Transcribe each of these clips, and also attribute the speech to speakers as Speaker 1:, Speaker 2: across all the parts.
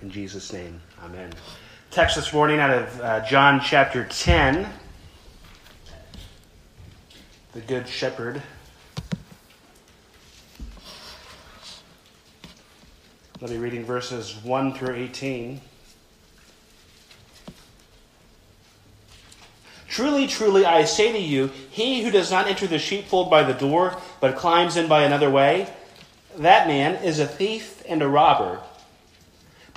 Speaker 1: In Jesus' name, amen. Text this morning out of uh, John chapter 10. The Good Shepherd. I'll be reading verses 1 through 18. Truly, truly, I say to you, he who does not enter the sheepfold by the door, but climbs in by another way, that man is a thief and a robber.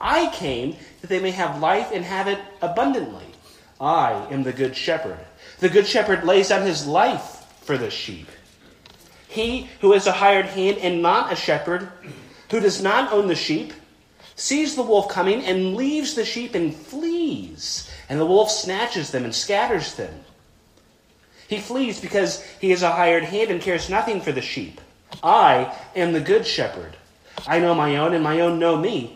Speaker 1: I came that they may have life and have it abundantly. I am the good shepherd. The good shepherd lays down his life for the sheep. He who is a hired hand and not a shepherd, who does not own the sheep, sees the wolf coming and leaves the sheep and flees, and the wolf snatches them and scatters them. He flees because he is a hired hand and cares nothing for the sheep. I am the good shepherd. I know my own, and my own know me,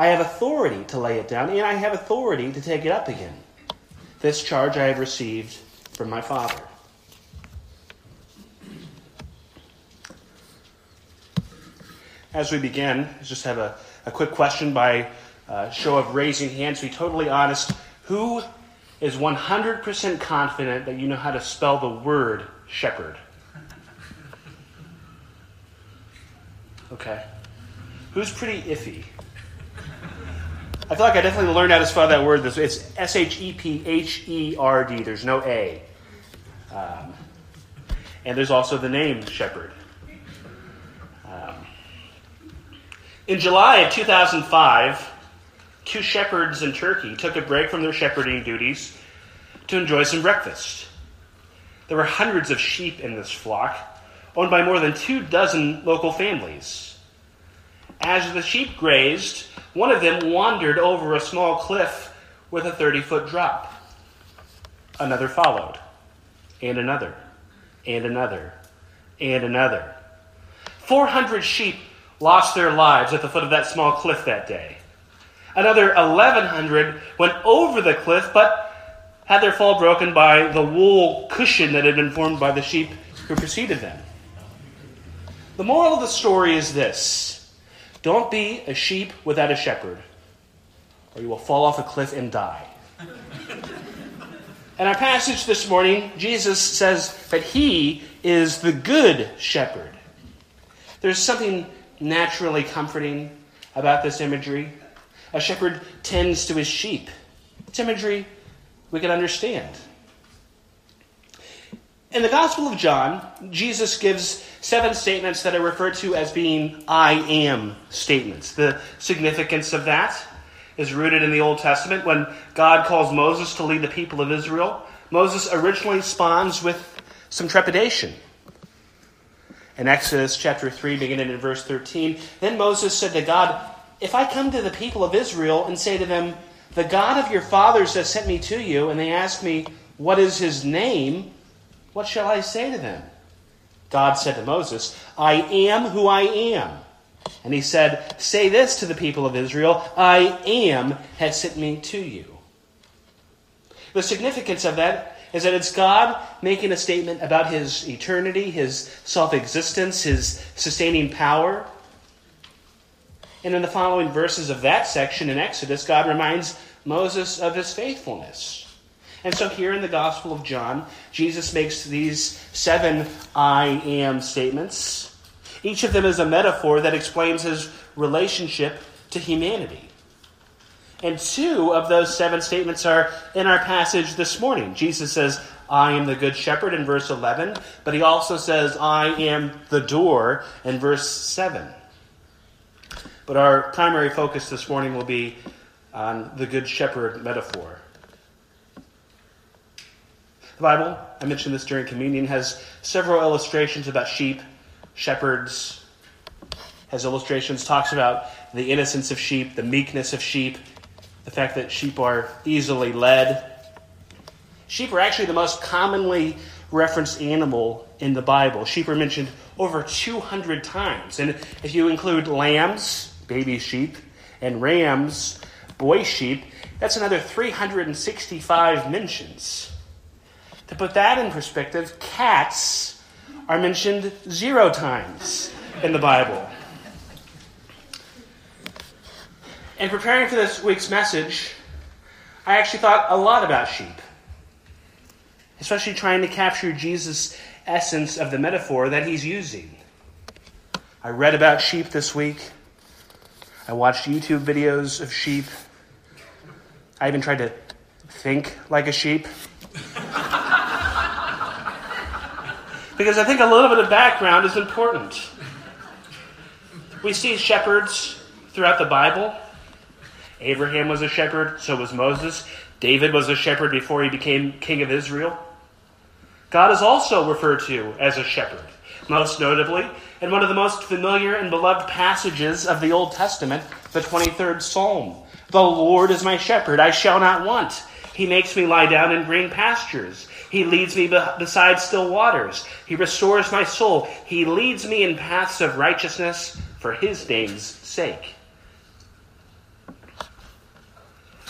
Speaker 1: I have authority to lay it down, and I have authority to take it up again. This charge I have received from my Father. As we begin, just have a, a quick question by uh, show of raising hands. To be totally honest, who is 100% confident that you know how to spell the word shepherd? Okay. Who's pretty iffy? I feel like I definitely learned how to spell that word. It's S H E P H E R D. There's no A. Um, and there's also the name Shepherd. Um, in July of 2005, two shepherds in Turkey took a break from their shepherding duties to enjoy some breakfast. There were hundreds of sheep in this flock, owned by more than two dozen local families. As the sheep grazed, one of them wandered over a small cliff with a 30 foot drop. Another followed, and another, and another, and another. 400 sheep lost their lives at the foot of that small cliff that day. Another 1,100 went over the cliff, but had their fall broken by the wool cushion that had been formed by the sheep who preceded them. The moral of the story is this don't be a sheep without a shepherd, or you will fall off a cliff and die. In our passage this morning, Jesus says that he is the good shepherd. There's something naturally comforting about this imagery. A shepherd tends to his sheep. It's imagery we can understand. In the Gospel of John, Jesus gives seven statements that are referred to as being I am statements. The significance of that is rooted in the Old Testament when God calls Moses to lead the people of Israel. Moses originally responds with some trepidation. In Exodus chapter 3, beginning in verse 13, then Moses said to God, If I come to the people of Israel and say to them, The God of your fathers has sent me to you, and they ask me, What is his name? What shall I say to them? God said to Moses, I am who I am. And he said, Say this to the people of Israel I am has sent me to you. The significance of that is that it's God making a statement about his eternity, his self existence, his sustaining power. And in the following verses of that section in Exodus, God reminds Moses of his faithfulness. And so here in the Gospel of John, Jesus makes these seven I am statements. Each of them is a metaphor that explains his relationship to humanity. And two of those seven statements are in our passage this morning. Jesus says, I am the good shepherd in verse 11, but he also says, I am the door in verse 7. But our primary focus this morning will be on the good shepherd metaphor. The Bible, I mentioned this during communion, has several illustrations about sheep, shepherds, has illustrations, talks about the innocence of sheep, the meekness of sheep, the fact that sheep are easily led. Sheep are actually the most commonly referenced animal in the Bible. Sheep are mentioned over 200 times. And if you include lambs, baby sheep, and rams, boy sheep, that's another 365 mentions. To put that in perspective, cats are mentioned zero times in the Bible. In preparing for this week's message, I actually thought a lot about sheep, especially trying to capture Jesus' essence of the metaphor that he's using. I read about sheep this week. I watched YouTube videos of sheep. I even tried to think like a sheep. Because I think a little bit of background is important. We see shepherds throughout the Bible. Abraham was a shepherd, so was Moses. David was a shepherd before he became king of Israel. God is also referred to as a shepherd, most notably in one of the most familiar and beloved passages of the Old Testament, the 23rd Psalm. The Lord is my shepherd, I shall not want. He makes me lie down in green pastures. He leads me beside still waters. He restores my soul. He leads me in paths of righteousness for his name's sake.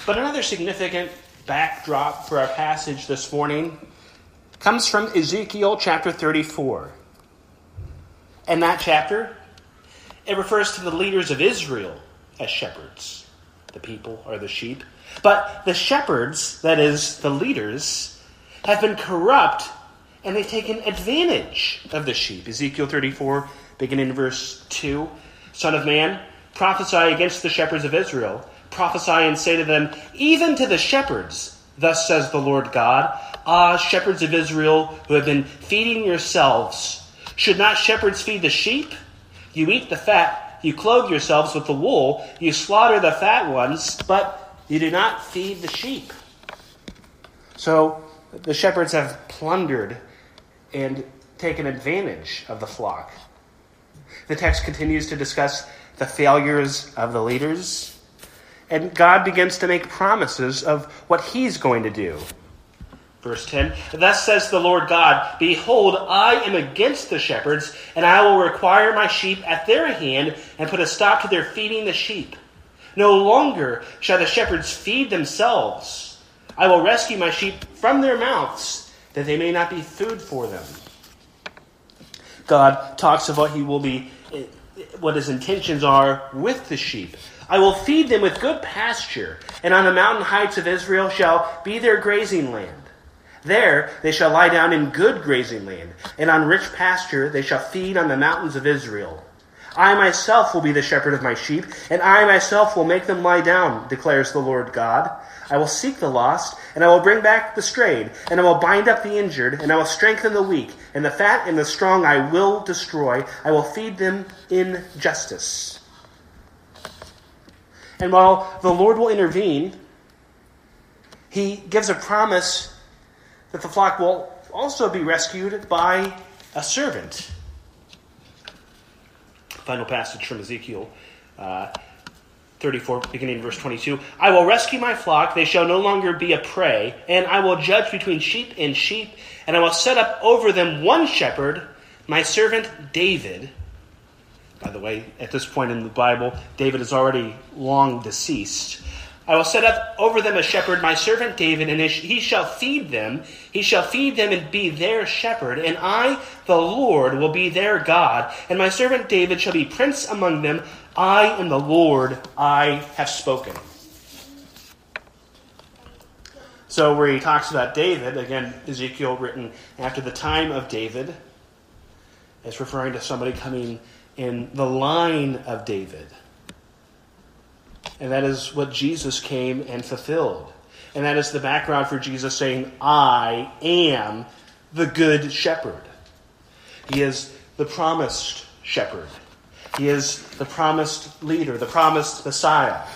Speaker 1: But another significant backdrop for our passage this morning comes from Ezekiel chapter 34. In that chapter, it refers to the leaders of Israel as shepherds. The people are the sheep. But the shepherds, that is, the leaders, have been corrupt and they've taken advantage of the sheep. Ezekiel 34, beginning in verse 2 Son of man, prophesy against the shepherds of Israel prophesy and say to them, Even to the shepherds, thus says the Lord God, Ah, shepherds of Israel who have been feeding yourselves, should not shepherds feed the sheep? You eat the fat, you clothe yourselves with the wool, you slaughter the fat ones, but you do not feed the sheep. So the shepherds have plundered and taken advantage of the flock. The text continues to discuss the failures of the leaders and God begins to make promises of what he's going to do. Verse 10 Thus says the Lord God Behold, I am against the shepherds, and I will require my sheep at their hand and put a stop to their feeding the sheep. No longer shall the shepherds feed themselves. I will rescue my sheep from their mouths, that they may not be food for them. God talks of what he will be, what his intentions are with the sheep. I will feed them with good pasture, and on the mountain heights of Israel shall be their grazing land. There they shall lie down in good grazing land, and on rich pasture they shall feed on the mountains of Israel. I myself will be the shepherd of my sheep, and I myself will make them lie down, declares the Lord God. I will seek the lost, and I will bring back the strayed, and I will bind up the injured, and I will strengthen the weak, and the fat and the strong I will destroy. I will feed them in justice. And while the Lord will intervene, he gives a promise that the flock will also be rescued by a servant. Final passage from Ezekiel uh, 34, beginning in verse 22. I will rescue my flock, they shall no longer be a prey, and I will judge between sheep and sheep, and I will set up over them one shepherd, my servant David by the way, at this point in the Bible, David is already long deceased. I will set up over them a shepherd, my servant David, and he shall feed them. He shall feed them and be their shepherd. And I, the Lord, will be their God. And my servant David shall be prince among them. I am the Lord, I have spoken. So, where he talks about David, again, Ezekiel written after the time of David, it's referring to somebody coming in the line of David. And that is what Jesus came and fulfilled. And that is the background for Jesus saying, I am the good shepherd. He is the promised shepherd. He is the promised leader, the promised Messiah.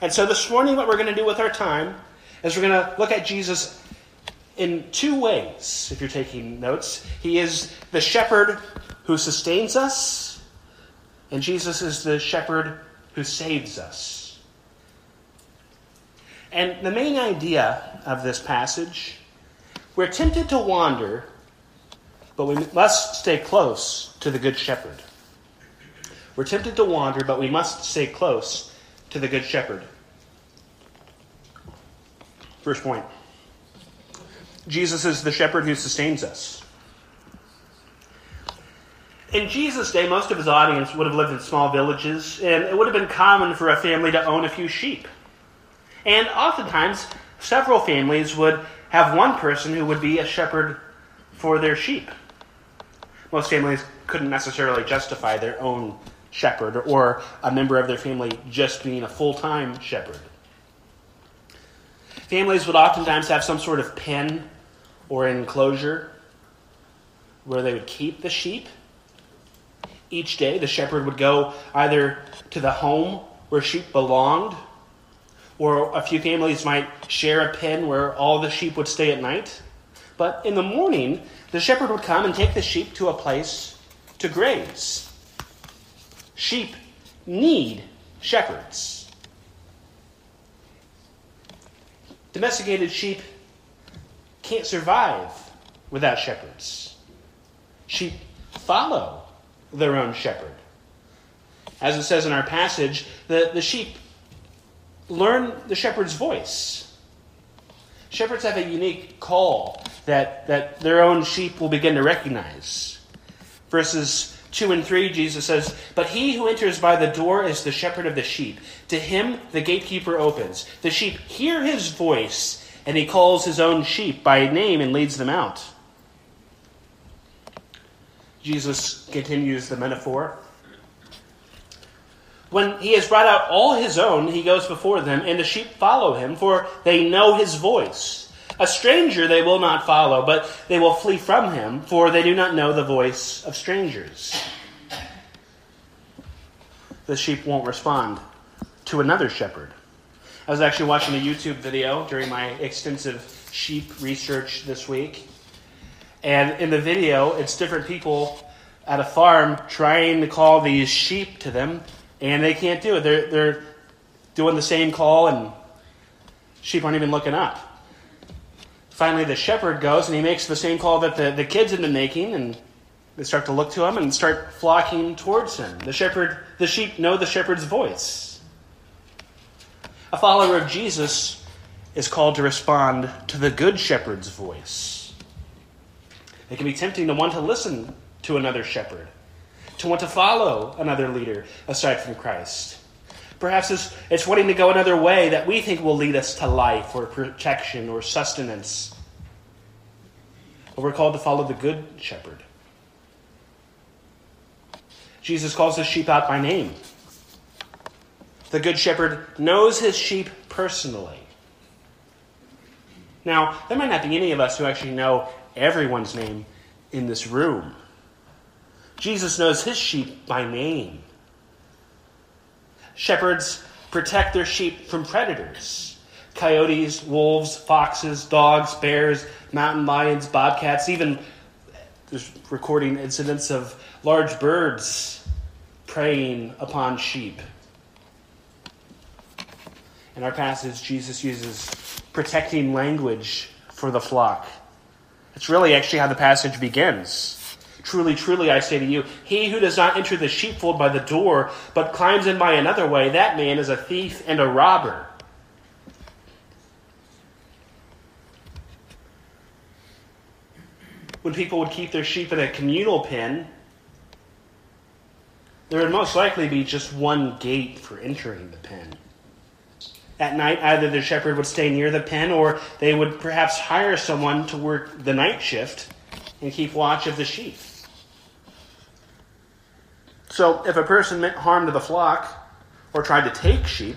Speaker 1: And so this morning, what we're going to do with our time is we're going to look at Jesus in two ways, if you're taking notes. He is the shepherd who sustains us, and Jesus is the shepherd who saves us. And the main idea of this passage, we're tempted to wander, but we must stay close to the Good Shepherd. We're tempted to wander, but we must stay close to the Good Shepherd. First point Jesus is the shepherd who sustains us. In Jesus' day, most of his audience would have lived in small villages, and it would have been common for a family to own a few sheep. And oftentimes, several families would have one person who would be a shepherd for their sheep. Most families couldn't necessarily justify their own shepherd or a member of their family just being a full time shepherd. Families would oftentimes have some sort of pen or enclosure where they would keep the sheep. Each day, the shepherd would go either to the home where sheep belonged or a few families might share a pen where all the sheep would stay at night. But in the morning, the shepherd would come and take the sheep to a place to graze. Sheep need shepherds. Domesticated sheep can't survive without shepherds. Sheep follow their own shepherd. As it says in our passage, the, the sheep learn the shepherd's voice. Shepherds have a unique call that, that their own sheep will begin to recognize. Verses 2 and 3, Jesus says, But he who enters by the door is the shepherd of the sheep. To him the gatekeeper opens. The sheep hear his voice, and he calls his own sheep by name and leads them out. Jesus continues the metaphor. When he has brought out all his own, he goes before them, and the sheep follow him, for they know his voice. A stranger they will not follow, but they will flee from him, for they do not know the voice of strangers. The sheep won't respond to another shepherd. I was actually watching a YouTube video during my extensive sheep research this week. And in the video, it's different people at a farm trying to call these sheep to them and they can't do it. They're, they're doing the same call, and sheep aren't even looking up. Finally, the shepherd goes and he makes the same call that the, the kids have been making, and they start to look to him and start flocking towards him. The shepherd, the sheep know the shepherd's voice. A follower of Jesus is called to respond to the good shepherd's voice. It can be tempting to want to listen to another shepherd to want to follow another leader aside from Christ. Perhaps it's, it's wanting to go another way that we think will lead us to life or protection or sustenance. But we're called to follow the good shepherd. Jesus calls his sheep out by name. The good shepherd knows his sheep personally. Now, there might not be any of us who actually know everyone's name in this room. Jesus knows his sheep by name. Shepherds protect their sheep from predators coyotes, wolves, foxes, dogs, bears, mountain lions, bobcats, even there's recording incidents of large birds preying upon sheep. In our passage, Jesus uses protecting language for the flock. It's really actually how the passage begins. Truly, truly, I say to you, he who does not enter the sheepfold by the door, but climbs in by another way, that man is a thief and a robber. When people would keep their sheep in a communal pen, there would most likely be just one gate for entering the pen. At night, either the shepherd would stay near the pen or they would perhaps hire someone to work the night shift and keep watch of the sheep. So, if a person meant harm to the flock or tried to take sheep,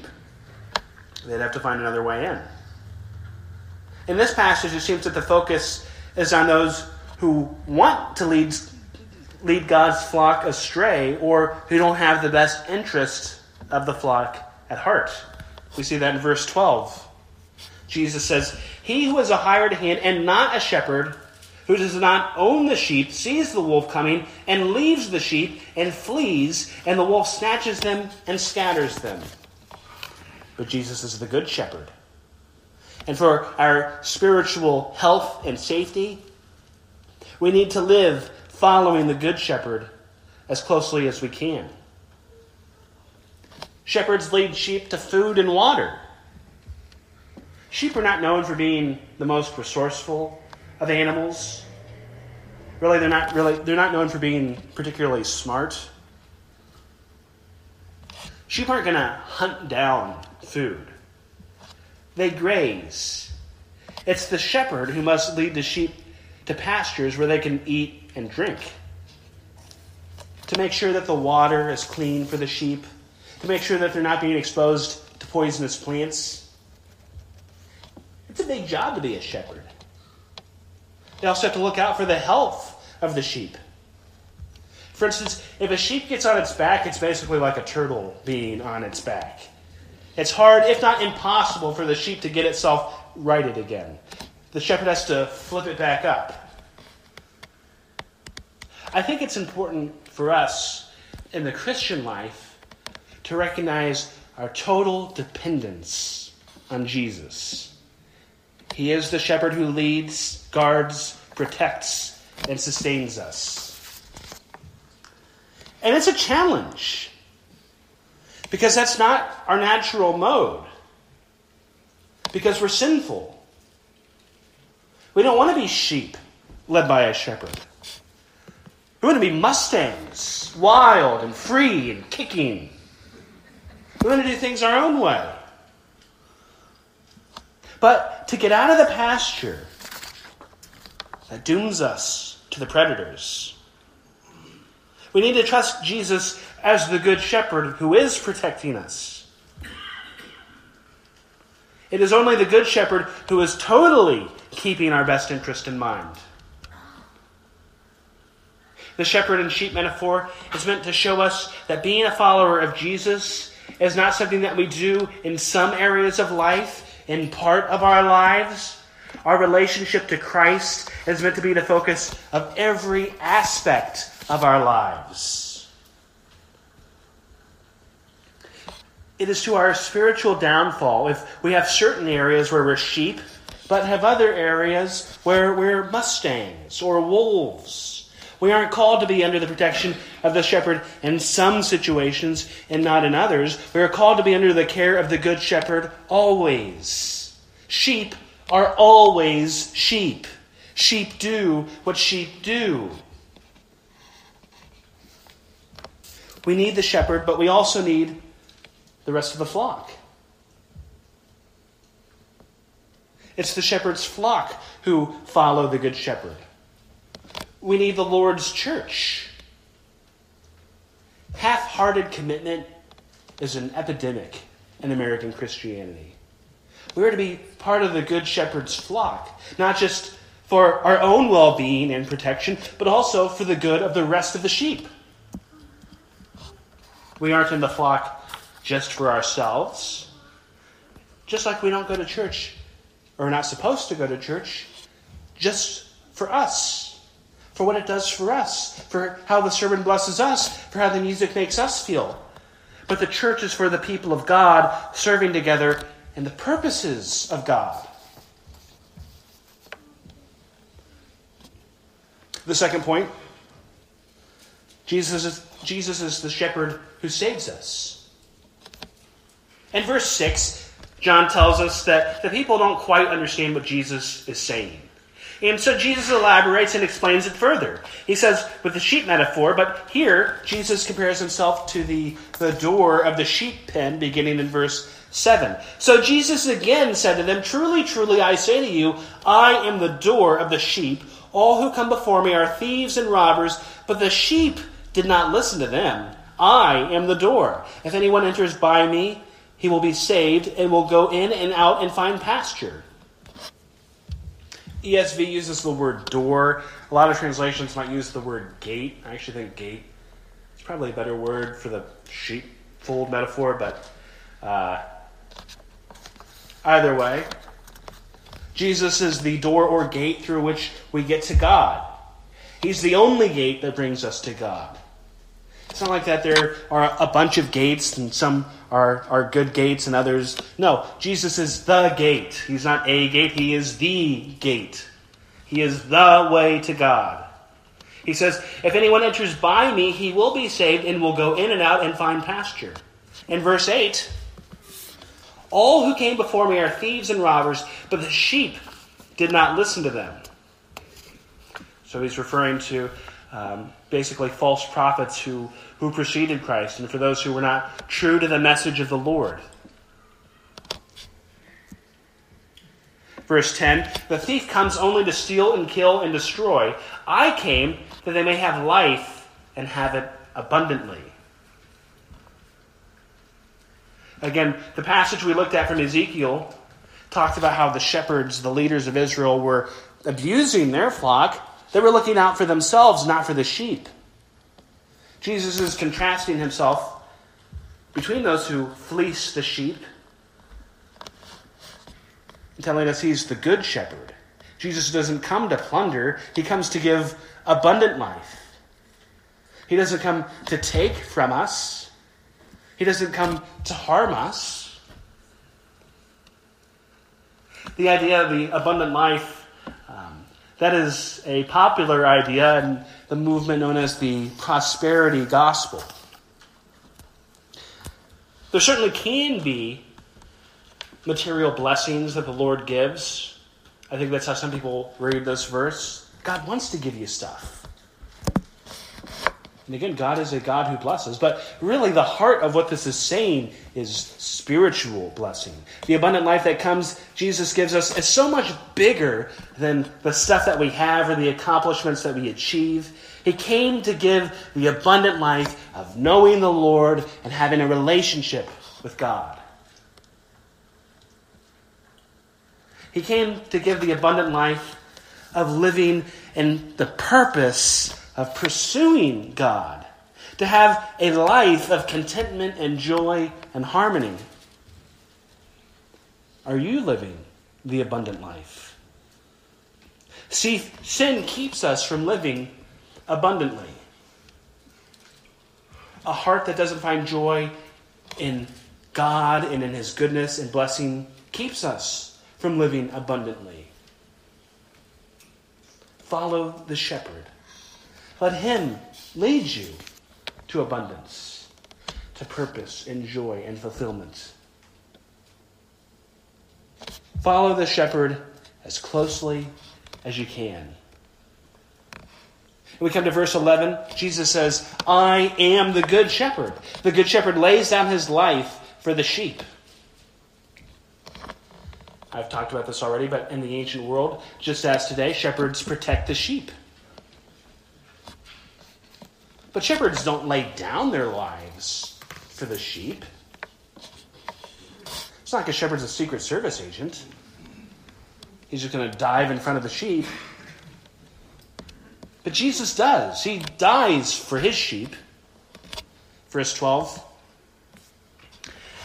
Speaker 1: they'd have to find another way in. In this passage, it seems that the focus is on those who want to lead, lead God's flock astray or who don't have the best interest of the flock at heart. We see that in verse 12. Jesus says, He who is a hired hand and not a shepherd, who does not own the sheep, sees the wolf coming and leaves the sheep and flees, and the wolf snatches them and scatters them. But Jesus is the good shepherd. And for our spiritual health and safety, we need to live following the Good Shepherd as closely as we can. Shepherds lead sheep to food and water. Sheep are not known for being the most resourceful of animals. Really, they're not really they're not known for being particularly smart. Sheep aren't going to hunt down food. They graze. It's the shepherd who must lead the sheep to pastures where they can eat and drink. To make sure that the water is clean for the sheep, to make sure that they're not being exposed to poisonous plants. It's a big job to be a shepherd. They also have to look out for the health of the sheep. For instance, if a sheep gets on its back, it's basically like a turtle being on its back. It's hard, if not impossible, for the sheep to get itself righted again the shepherd has to flip it back up. I think it's important for us in the Christian life to recognize our total dependence on Jesus. He is the shepherd who leads, guards, protects, and sustains us. And it's a challenge because that's not our natural mode, because we're sinful. We don't want to be sheep led by a shepherd. We want to be mustangs, wild and free and kicking. We want to do things our own way. But to get out of the pasture that dooms us to the predators, we need to trust Jesus as the good shepherd who is protecting us. It is only the good shepherd who is totally keeping our best interest in mind. The shepherd and sheep metaphor is meant to show us that being a follower of Jesus is not something that we do in some areas of life, in part of our lives. Our relationship to Christ is meant to be the focus of every aspect of our lives. It is to our spiritual downfall if we have certain areas where we're sheep but have other areas where we're mustangs or wolves. We aren't called to be under the protection of the shepherd in some situations and not in others. We are called to be under the care of the good shepherd always. Sheep are always sheep. Sheep do what sheep do. We need the shepherd, but we also need the rest of the flock. It's the shepherd's flock who follow the good shepherd. We need the Lord's church. Half hearted commitment is an epidemic in American Christianity. We are to be part of the good shepherd's flock, not just for our own well being and protection, but also for the good of the rest of the sheep. We aren't in the flock just for ourselves, just like we don't go to church or are not supposed to go to church just for us, for what it does for us, for how the sermon blesses us, for how the music makes us feel. But the church is for the people of God serving together in the purposes of God. The second point Jesus is, Jesus is the shepherd who saves us. In verse 6, John tells us that the people don't quite understand what Jesus is saying. And so Jesus elaborates and explains it further. He says, with the sheep metaphor, but here Jesus compares himself to the, the door of the sheep pen, beginning in verse 7. So Jesus again said to them, Truly, truly, I say to you, I am the door of the sheep. All who come before me are thieves and robbers, but the sheep did not listen to them. I am the door. If anyone enters by me, he will be saved and will go in and out and find pasture. ESV uses the word door. A lot of translations might use the word gate. I actually think gate is probably a better word for the sheepfold metaphor, but uh, either way, Jesus is the door or gate through which we get to God. He's the only gate that brings us to God. It's not like that there are a bunch of gates and some are, are good gates and others. No, Jesus is the gate. He's not a gate, he is the gate. He is the way to God. He says, If anyone enters by me, he will be saved and will go in and out and find pasture. In verse 8, all who came before me are thieves and robbers, but the sheep did not listen to them. So he's referring to um, basically false prophets who, who preceded Christ, and for those who were not true to the message of the Lord. Verse 10 The thief comes only to steal and kill and destroy. I came that they may have life and have it abundantly. Again, the passage we looked at from Ezekiel talked about how the shepherds, the leaders of Israel, were abusing their flock they were looking out for themselves, not for the sheep. Jesus is contrasting himself between those who fleece the sheep and telling us he's the good shepherd. Jesus doesn't come to plunder, he comes to give abundant life. He doesn't come to take from us, he doesn't come to harm us. The idea of the abundant life that is a popular idea in the movement known as the prosperity gospel. There certainly can be material blessings that the Lord gives. I think that's how some people read this verse. God wants to give you stuff. And again, God is a God who blesses. But really, the heart of what this is saying is spiritual blessing. The abundant life that comes, Jesus gives us, is so much bigger than the stuff that we have or the accomplishments that we achieve. He came to give the abundant life of knowing the Lord and having a relationship with God. He came to give the abundant life of living in the purpose of pursuing God, to have a life of contentment and joy and harmony. Are you living the abundant life? See, sin keeps us from living abundantly. A heart that doesn't find joy in God and in His goodness and blessing keeps us from living abundantly. Follow the shepherd. Let Him lead you to abundance, to purpose and joy and fulfillment. Follow the shepherd as closely as you can. we come to verse 11. Jesus says, I am the good shepherd. The good shepherd lays down his life for the sheep. I've talked about this already, but in the ancient world, just as today, shepherds protect the sheep. But shepherds don't lay down their lives for the sheep. It's not like a shepherd's a Secret Service agent. He's just going to dive in front of the sheep. But Jesus does. He dies for his sheep. Verse 12.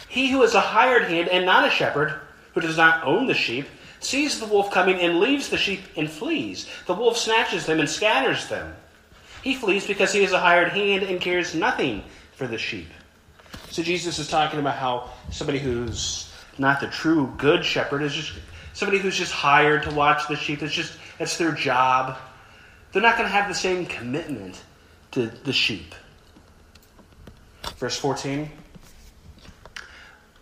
Speaker 1: He who is a hired hand and not a shepherd, who does not own the sheep, sees the wolf coming and leaves the sheep and flees. The wolf snatches them and scatters them. He flees because he is a hired hand and cares nothing for the sheep. So Jesus is talking about how somebody who's not the true good shepherd is just somebody who's just hired to watch the sheep. It's just it's their job. They're not going to have the same commitment to the sheep. Verse 14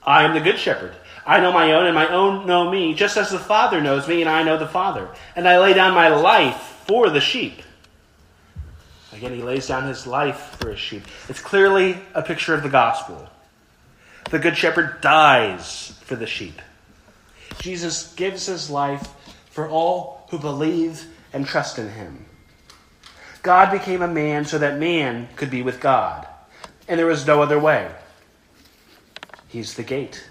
Speaker 1: I am the good shepherd. I know my own, and my own know me, just as the Father knows me, and I know the Father. And I lay down my life for the sheep. Again, he lays down his life for his sheep. It's clearly a picture of the gospel. The Good Shepherd dies for the sheep. Jesus gives his life for all who believe and trust in him. God became a man so that man could be with God. And there was no other way. He's the gate.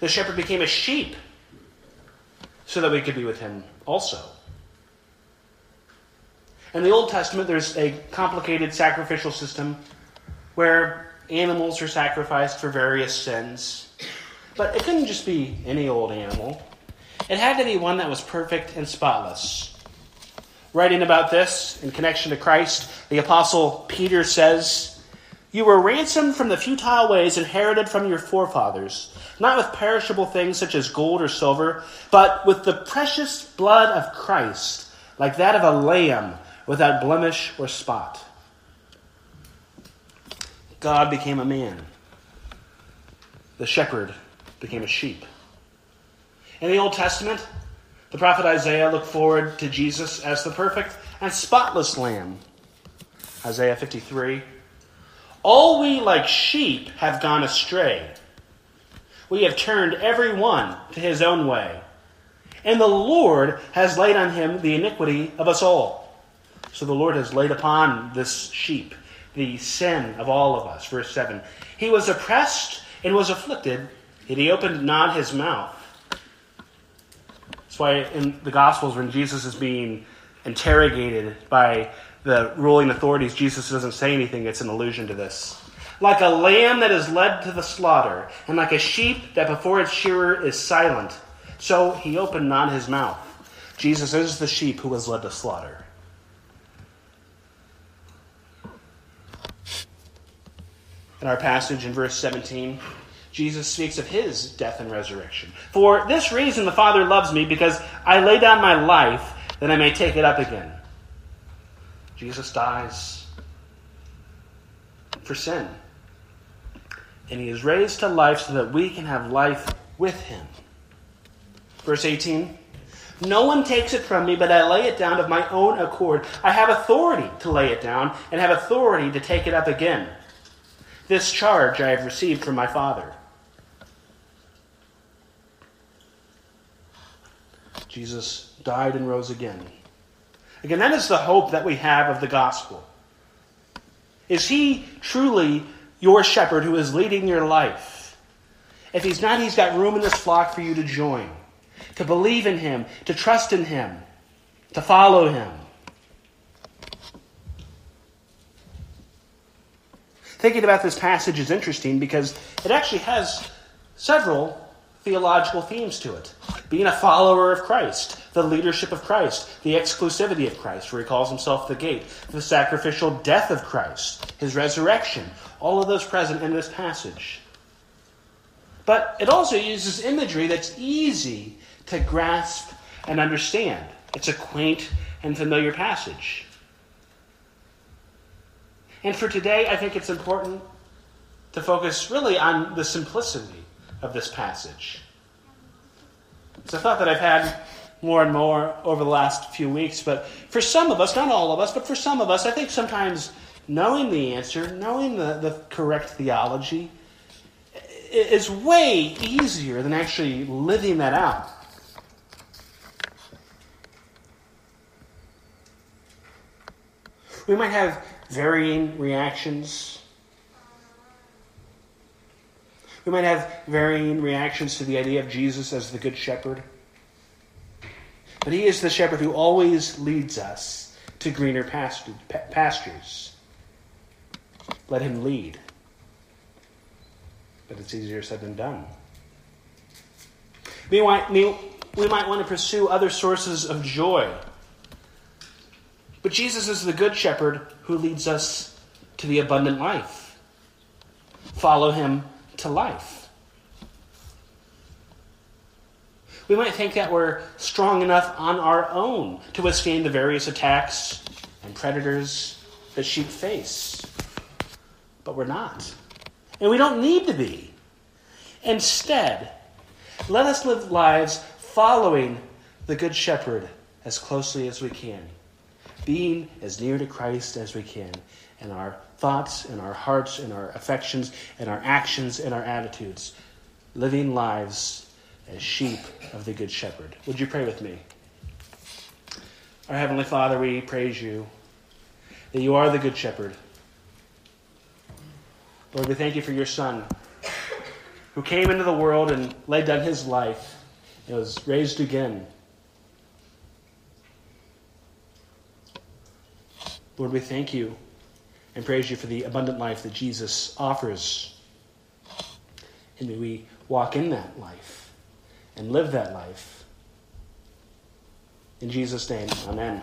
Speaker 1: The shepherd became a sheep so that we could be with him also. In the Old Testament, there's a complicated sacrificial system where animals are sacrificed for various sins. But it couldn't just be any old animal, it had to be one that was perfect and spotless. Writing about this in connection to Christ, the Apostle Peter says, You were ransomed from the futile ways inherited from your forefathers, not with perishable things such as gold or silver, but with the precious blood of Christ, like that of a lamb without blemish or spot. God became a man. The shepherd became a sheep. In the Old Testament, the prophet Isaiah looked forward to Jesus as the perfect and spotless lamb. Isaiah 53. All we like sheep have gone astray. We have turned every one to his own way. And the Lord has laid on him the iniquity of us all. So the Lord has laid upon this sheep the sin of all of us. Verse 7. He was oppressed and was afflicted, yet he opened not his mouth. That's why in the Gospels, when Jesus is being interrogated by the ruling authorities, Jesus doesn't say anything. It's an allusion to this. Like a lamb that is led to the slaughter, and like a sheep that before its shearer is silent, so he opened not his mouth. Jesus is the sheep who was led to slaughter. In our passage in verse 17, Jesus speaks of his death and resurrection. For this reason the Father loves me, because I lay down my life that I may take it up again. Jesus dies for sin. And he is raised to life so that we can have life with him. Verse 18 No one takes it from me, but I lay it down of my own accord. I have authority to lay it down and have authority to take it up again. This charge I have received from my Father. Jesus died and rose again. Again, that is the hope that we have of the gospel. Is he truly your shepherd who is leading your life? If he's not, he's got room in this flock for you to join, to believe in him, to trust in him, to follow him. Thinking about this passage is interesting because it actually has several theological themes to it. Being a follower of Christ, the leadership of Christ, the exclusivity of Christ, where he calls himself the gate, the sacrificial death of Christ, his resurrection, all of those present in this passage. But it also uses imagery that's easy to grasp and understand. It's a quaint and familiar passage. And for today, I think it's important to focus really on the simplicity of this passage. It's a thought that I've had more and more over the last few weeks, but for some of us, not all of us, but for some of us, I think sometimes knowing the answer, knowing the, the correct theology, is way easier than actually living that out. We might have varying reactions. We might have varying reactions to the idea of Jesus as the Good Shepherd. But he is the shepherd who always leads us to greener pastures. Let him lead. But it's easier said than done. We might, we might want to pursue other sources of joy but Jesus is the good shepherd who leads us to the abundant life. Follow him to life. We might think that we're strong enough on our own to withstand the various attacks and predators that sheep face. But we're not. And we don't need to be. Instead, let us live lives following the Good Shepherd as closely as we can, being as near to Christ as we can in our thoughts, in our hearts, in our affections, in our actions, in our attitudes, living lives as sheep of the Good Shepherd. Would you pray with me? Our Heavenly Father, we praise you that you are the Good Shepherd. Lord, we thank you for your Son who came into the world and laid down his life and was raised again. Lord, we thank you and praise you for the abundant life that Jesus offers. And may we walk in that life and live that life. In Jesus' name, amen.